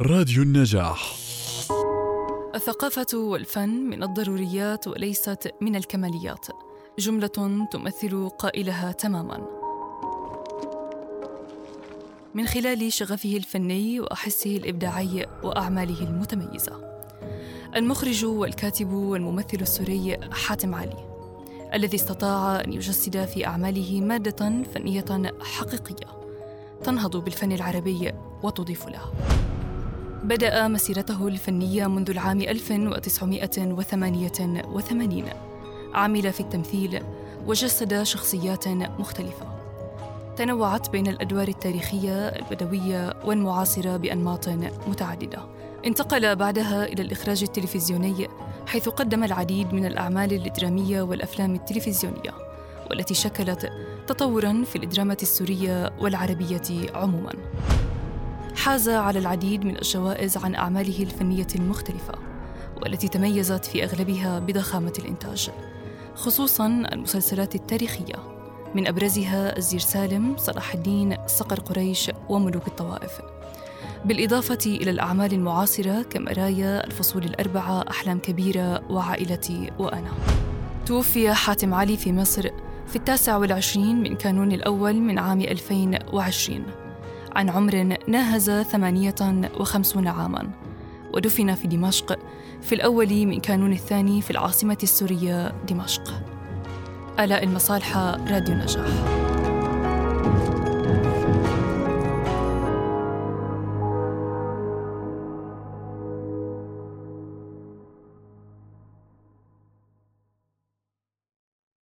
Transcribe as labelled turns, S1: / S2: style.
S1: راديو النجاح.
S2: الثقافة والفن من الضروريات وليست من الكماليات. جملة تمثل قائلها تماما. من خلال شغفه الفني وحسه الإبداعي وأعماله المتميزة. المخرج والكاتب والممثل السوري حاتم علي الذي استطاع أن يجسد في أعماله مادة فنية حقيقية تنهض بالفن العربي وتضيف له بدأ مسيرته الفنية منذ العام 1988 عمل في التمثيل وجسد شخصيات مختلفة. تنوعت بين الأدوار التاريخية البدوية والمعاصرة بأنماط متعددة. انتقل بعدها إلى الإخراج التلفزيوني حيث قدم العديد من الأعمال الإدرامية والأفلام التلفزيونية والتي شكلت تطورا في الإدرامة السورية والعربية عموما. حاز على العديد من الجوائز عن أعماله الفنية المختلفة والتي تميزت في أغلبها بضخامة الإنتاج خصوصا المسلسلات التاريخية. من أبرزها الزير سالم، صلاح الدين، صقر قريش وملوك الطوائف. بالإضافة إلى الأعمال المعاصرة كمرايا الفصول الأربعة أحلام كبيرة وعائلتي وأنا. توفي حاتم علي في مصر في التاسع والعشرين من كانون الأول من عام 2020 عن عمر ناهز ثمانية وخمسون عاماً. ودفن في دمشق في الأول من كانون الثاني في العاصمة السورية دمشق. آلاء المصالحة راديو النجاح.